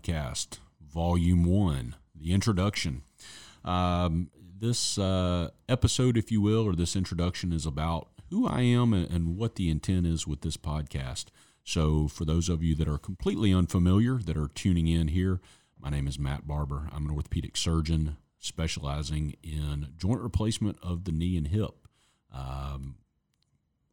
Podcast, Volume 1, the introduction. Um, this uh, episode, if you will, or this introduction is about who I am and, and what the intent is with this podcast. So, for those of you that are completely unfamiliar that are tuning in here, my name is Matt Barber. I'm an orthopedic surgeon specializing in joint replacement of the knee and hip. Um,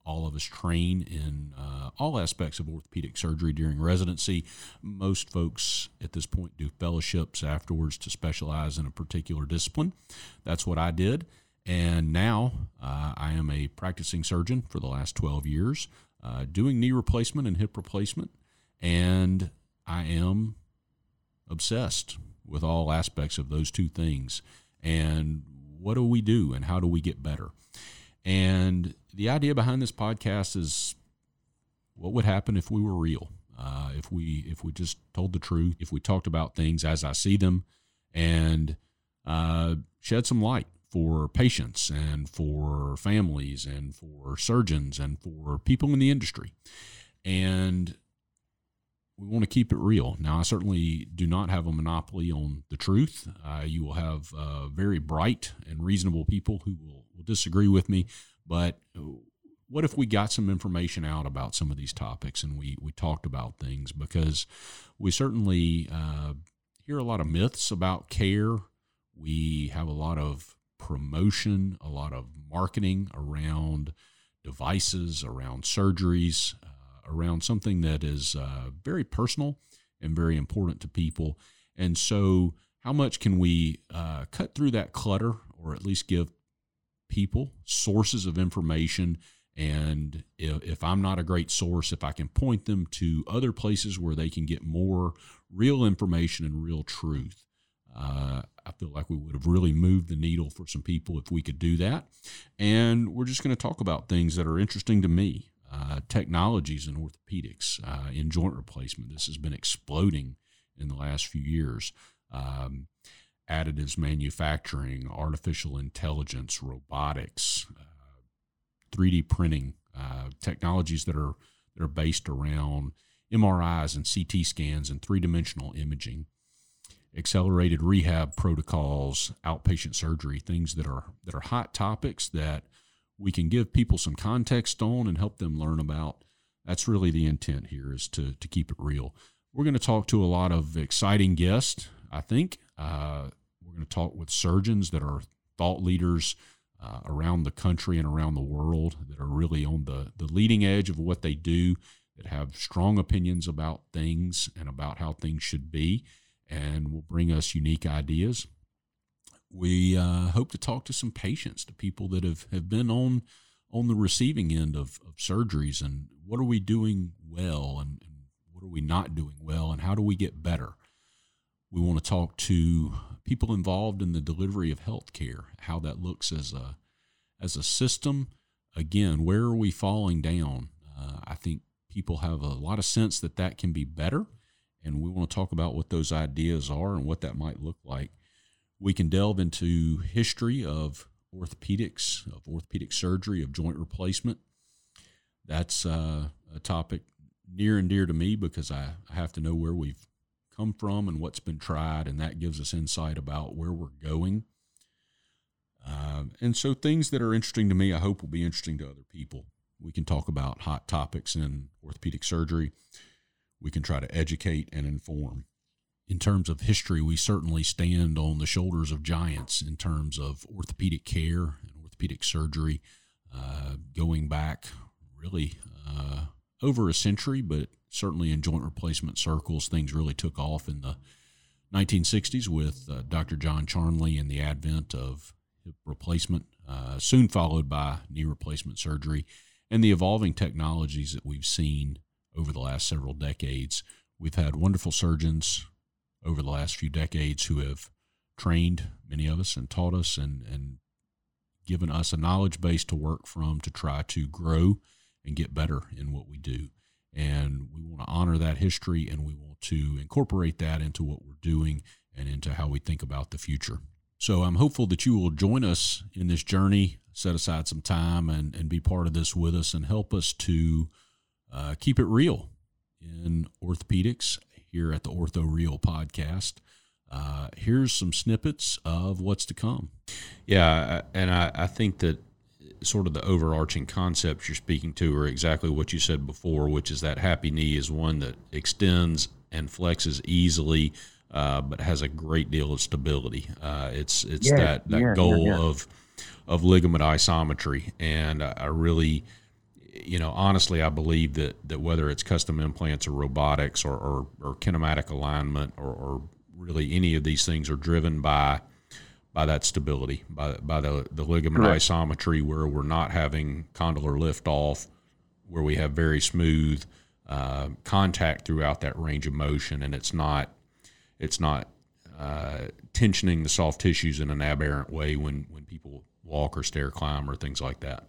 all of us train in uh, all aspects of orthopedic surgery during residency. Most folks at this point do fellowships afterwards to specialize in a particular discipline. That's what I did. And now uh, I am a practicing surgeon for the last 12 years, uh, doing knee replacement and hip replacement. And I am obsessed with all aspects of those two things. And what do we do and how do we get better? And the idea behind this podcast is what would happen if we were real? Uh, if we if we just told the truth, if we talked about things as I see them, and uh, shed some light for patients and for families and for surgeons and for people in the industry, and we want to keep it real. Now, I certainly do not have a monopoly on the truth. Uh, you will have uh, very bright and reasonable people who will, will disagree with me, but what if we got some information out about some of these topics and we, we talked about things? Because we certainly uh, hear a lot of myths about care. We have a lot of promotion, a lot of marketing around devices, around surgeries, uh, around something that is uh, very personal and very important to people. And so, how much can we uh, cut through that clutter or at least give people, sources of information. And if, if, I'm not a great source, if I can point them to other places where they can get more real information and real truth, uh, I feel like we would have really moved the needle for some people if we could do that. And we're just going to talk about things that are interesting to me. Uh, technologies in orthopedics, uh, in joint replacement. This has been exploding in the last few years. Um, additives manufacturing, artificial intelligence, robotics, uh, 3D printing, uh, technologies that are that are based around MRIs and CT scans and three dimensional imaging, accelerated rehab protocols, outpatient surgery, things that are that are hot topics that we can give people some context on and help them learn about. That's really the intent here is to to keep it real. We're going to talk to a lot of exciting guests. I think uh, we're going to talk with surgeons that are thought leaders uh, around the country and around the world that are really on the, the leading edge of what they do, that have strong opinions about things and about how things should be, and will bring us unique ideas. We uh, hope to talk to some patients, to people that have, have been on on the receiving end of, of surgeries, and what are we doing well, and, and what are we not doing well, and how do we get better. We want to talk to people involved in the delivery of health care, how that looks as a as a system. Again, where are we falling down? Uh, I think people have a lot of sense that that can be better, and we want to talk about what those ideas are and what that might look like. We can delve into history of orthopedics, of orthopedic surgery, of joint replacement. That's uh, a topic near and dear to me because I, I have to know where we've come from and what's been tried, and that gives us insight about where we're going. Uh, and so, things that are interesting to me, I hope will be interesting to other people. We can talk about hot topics in orthopedic surgery. We can try to educate and inform. In terms of history, we certainly stand on the shoulders of giants in terms of orthopedic care and orthopedic surgery, uh, going back really uh, over a century, but certainly in joint replacement circles, things really took off in the 1960s with uh, Dr. John Charnley and the advent of hip replacement, uh, soon followed by knee replacement surgery, and the evolving technologies that we've seen over the last several decades. We've had wonderful surgeons over the last few decades who have trained many of us and taught us and, and given us a knowledge base to work from to try to grow and get better in what we do. And we want to honor that history and we want to incorporate that into what we're doing and into how we think about the future. So I'm hopeful that you will join us in this journey, set aside some time and, and be part of this with us and help us to uh, keep it real in orthopedics here at the Ortho Real podcast. Uh, here's some snippets of what's to come. Yeah, and I, I think that sort of the overarching concepts you're speaking to are exactly what you said before, which is that happy knee is one that extends and flexes easily, uh, but has a great deal of stability. Uh, it's it's yeah, that that yeah, goal yeah, of of ligament isometry, and I, I really you know, honestly, I believe that, that whether it's custom implants or robotics or, or, or kinematic alignment or, or, really any of these things are driven by by that stability, by by the the ligament Correct. isometry, where we're not having condylar lift off, where we have very smooth uh, contact throughout that range of motion, and it's not it's not uh, tensioning the soft tissues in an aberrant way when when people walk or stair climb or things like that.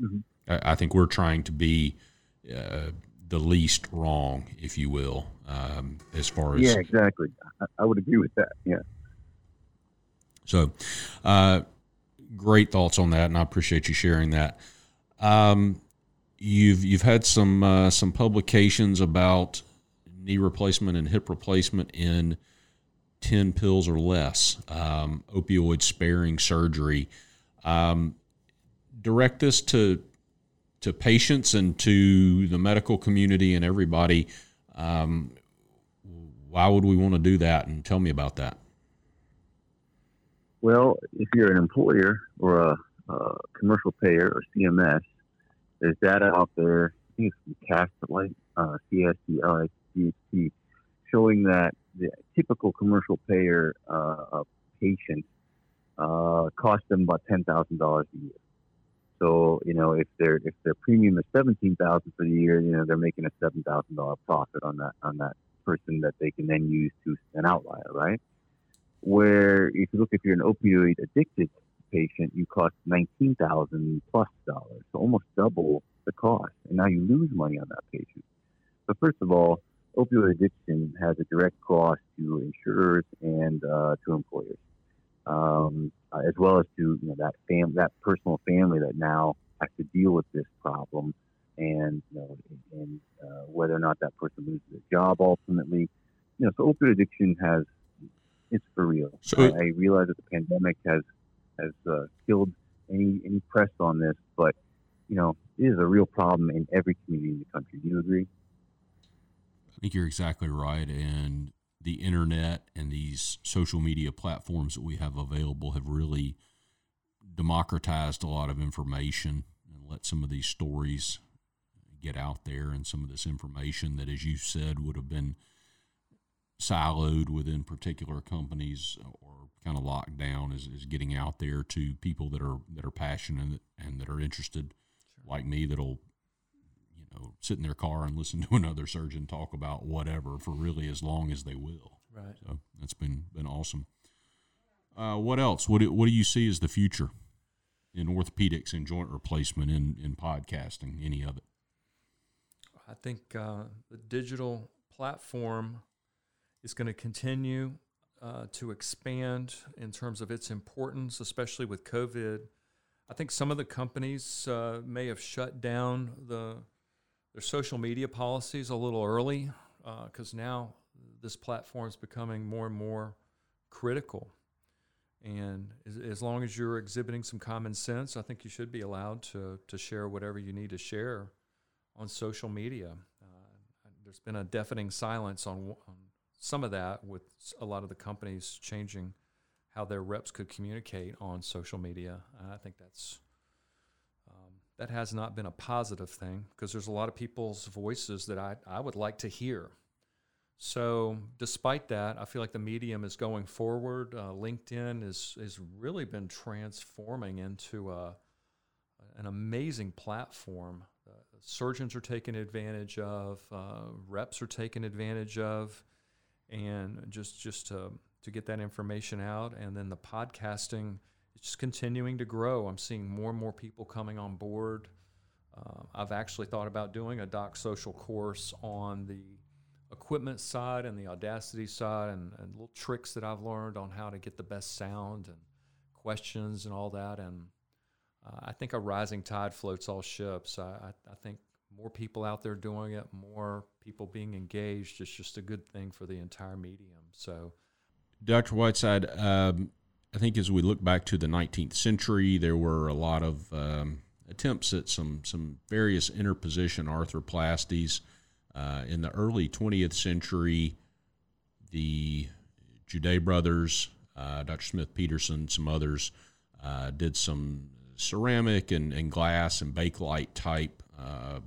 Mm-hmm. I, I, think we're trying to be uh, the least wrong, if you will, um, as far as yeah, exactly. I, I would agree with that. Yeah. So, uh, great thoughts on that, and I appreciate you sharing that. Um, you've you've had some uh, some publications about knee replacement and hip replacement in ten pills or less, um, opioid sparing surgery. Um, direct this to to patients and to the medical community and everybody. Um, why would we want to do that? And tell me about that. Well, if you're an employer or a, a commercial payer or CMS, there's data out there. I think it's from Castlight, uh, C-S-T-L-I-G-T, showing that the typical commercial payer uh, patient uh, costs them about ten thousand dollars a year. So you know, if their if their premium is seventeen thousand for the year, you know they're making a seven thousand dollar profit on that on that person that they can then use to an outlier, right? Where if you look if you're an opioid addicted patient, you cost nineteen thousand plus dollars, so almost double the cost, and now you lose money on that patient. So first of all, opioid addiction has a direct cost to insurers and uh, to employers um, uh, as well as to you know that fam that personal family that now has to deal with this problem, and you know, and uh, whether or not that person loses their job ultimately. You know, so opioid addiction has it's for real. So I, I realize that the pandemic has has uh, killed any any press on this, but you know, it is a real problem in every community in the country. Do you agree? I think you're exactly right, and the internet and these social media platforms that we have available have really democratized a lot of information and let some of these stories get out there and some of this information that as you said would have been siloed within particular companies or kind of locked down is, is getting out there to people that are that are passionate and that are interested sure. like me that'll you know, sit in their car and listen to another surgeon talk about whatever for really as long as they will. Right. So that's been been awesome. Uh, what else? What do, what do you see as the future in orthopedics and joint replacement in in podcasting? Any of it? I think uh, the digital platform is going to continue uh, to expand in terms of its importance, especially with COVID. I think some of the companies uh, may have shut down the their social media policies a little early because uh, now this platform is becoming more and more critical. And as, as, long as you're exhibiting some common sense, I think you should be allowed to, to share whatever you need to share on social media. Uh, there's been a deafening silence on, on some of that with a lot of the companies changing how their reps could communicate on social media. I think that's that has not been a positive thing because there's a lot of people's voices that I, I would like to hear. So, despite that, I feel like the medium is going forward. Uh, LinkedIn is has really been transforming into a, an amazing platform. Uh, surgeons are taking advantage of, uh, reps are taking advantage of, and just just to to get that information out, and then the podcasting is just continuing to grow. I'm seeing more and more people coming on board. Uh, I've actually thought about doing a doc social course on the equipment side and the Audacity side and, and, little tricks that I've learned on how to get the best sound and questions and all that. And uh, I think a rising tide floats all ships. I, I, I, think more people out there doing it, more people being engaged. It's just a good thing for the entire medium. So, Dr. Whiteside, um, I think as we look back to the 19th century, there were a lot of um, attempts at some some various interposition arthroplasties. Uh, in the early 20th century, the Judet brothers, uh, Dr. Smith-Petersen, some others, uh, did some ceramic and, and glass and bakelite type uh,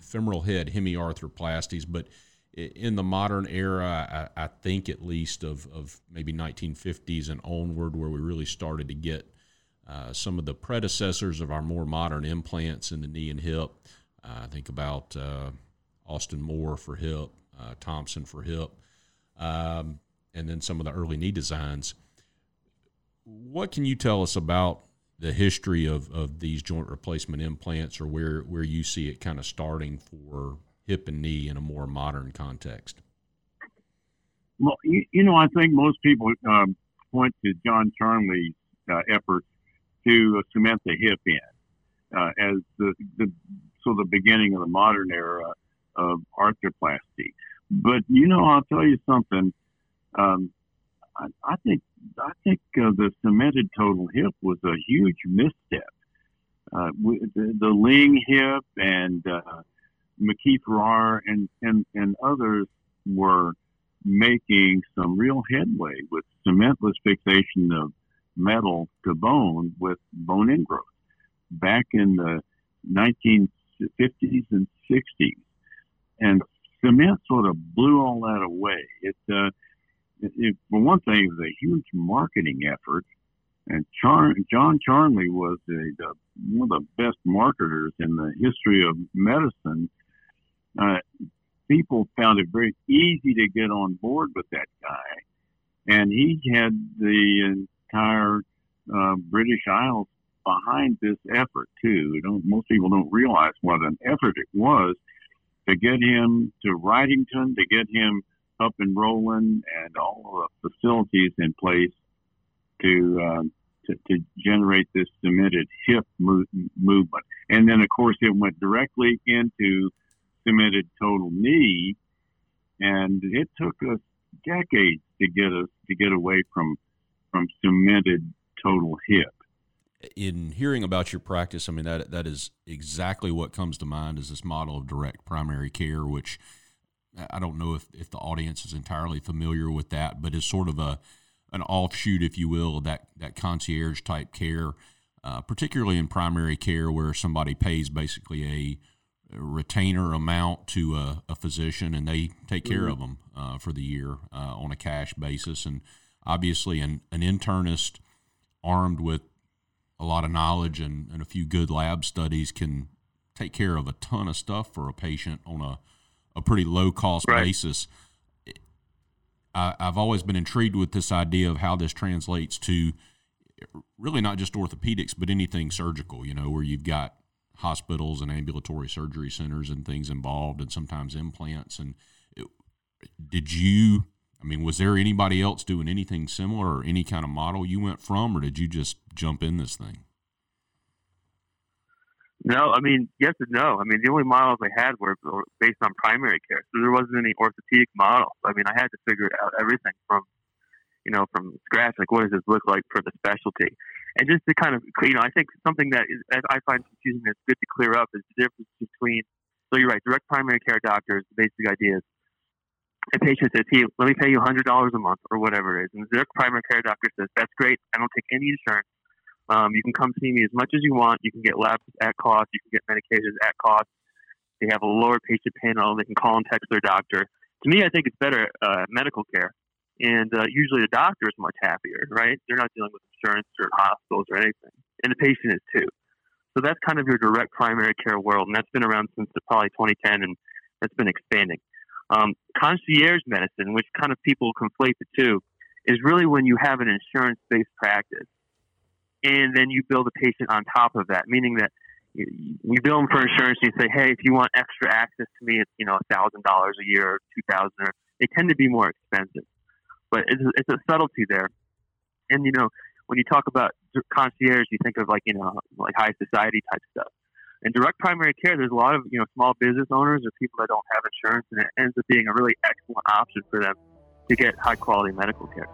femoral head hemiarthroplasties. But in the modern era, I, I, think at least of, of maybe 1950s and onward, where we really started to get uh, some of the predecessors of our more modern implants in the knee and hip. Uh, think about uh, Austin Moore for hip, uh, Thompson for hip, um, and then some of the early knee designs. What can you tell us about the history of, of these joint replacement implants or where, where you see it kind of starting for hip and knee in a more modern context? Well, you, you know, I think most people um, point to John Charnley's uh, efforts to cement the hip in uh, as the, the so the beginning of the modern era of arthroplasty. But you know, I'll tell you something. Um, I, I, think I think uh, the cemented total hip was a huge misstep. Uh, the, the, Ring hip and uh, McKee Farrar and, and, and others were making some real headway with cementless fixation of metal to bone with bone ingrowth back in the 1950s and 60s. And cement sort of blew all that away. Uh, it, it one thing, it was a huge marketing effort. And Char- John Charnley was a, the, one of the best marketers in the history of medicine. Uh, people found it very easy to get on board with that guy. And he had the entire uh, British Isles behind this effort too. Most people don't realize what an effort it was to get him to Wrightington, to get him up and rolling, and all the facilities in place to uh, to, to, generate this cemented hip mo- movement. And then, of course, it went directly into cemented total knee, and it took us decades to get us to get away from from cemented total hip. In hearing about your practice, I mean that that is exactly what comes to mind is this model of direct primary care, which I don't know if, if the audience is entirely familiar with that, but is sort of a an offshoot, if you will, of that that concierge type care, uh, particularly in primary care, where somebody pays basically a retainer amount to a, a, physician and they take care mm-hmm. of them uh, for the year uh, on a cash basis. And obviously, an, an internist armed with a lot of knowledge and, and a few good lab studies can take care of a ton of stuff for a patient on a, a pretty low cost right. basis. I, I've always been intrigued with this idea of how this translates to really not just orthopedics, but anything surgical, you know, where you've got hospitals and ambulatory surgery centers and things involved and sometimes implants. And it, did you I mean, was there anybody else doing anything similar or any kind of model you went from, or did you just jump in this thing? No, I mean, yes and no. I mean, the only models I had were based on primary care, so there wasn't any orthopedic models. I mean, I had to figure out everything from, you know, from scratch. Like, what does this look like for the specialty? And just to kind of, you know, I think something that is, I find confusing that's good to clear up is the difference between. So you're right, direct primary care doctors. The basic idea is a patient says, "Hey, let me pay you $100 a month or whatever it is," and their primary care doctor says, "That's great. I don't take any insurance. Um, you can come see me as much as you want. You can get labs at cost. You can get medications at cost. They have a lower patient panel. They can call and text their doctor. To me, I think it's better uh, medical care, and uh, usually the doctor is much happier, right? They're not dealing with insurance or hospitals or anything, and the patient is too. So that's kind of your direct primary care world, and that's been around since probably 2010, and that's been expanding. Um, concierge medicine, which kind of people conflate the two, is really when you have an insurance based practice and then you bill the patient on top of that, meaning that you bill them for insurance and you say, hey, if you want extra access to me, it's, you know, $1,000 a year or 2000 or They tend to be more expensive. But it's, it's a subtlety there. And, you know, when you talk about concierge, you think of like, you know, like high society type stuff. in direct primary care, there's a lot of you know small business owners or people that don't have insurance, and it ends up being a really excellent option for them to get high quality medical care.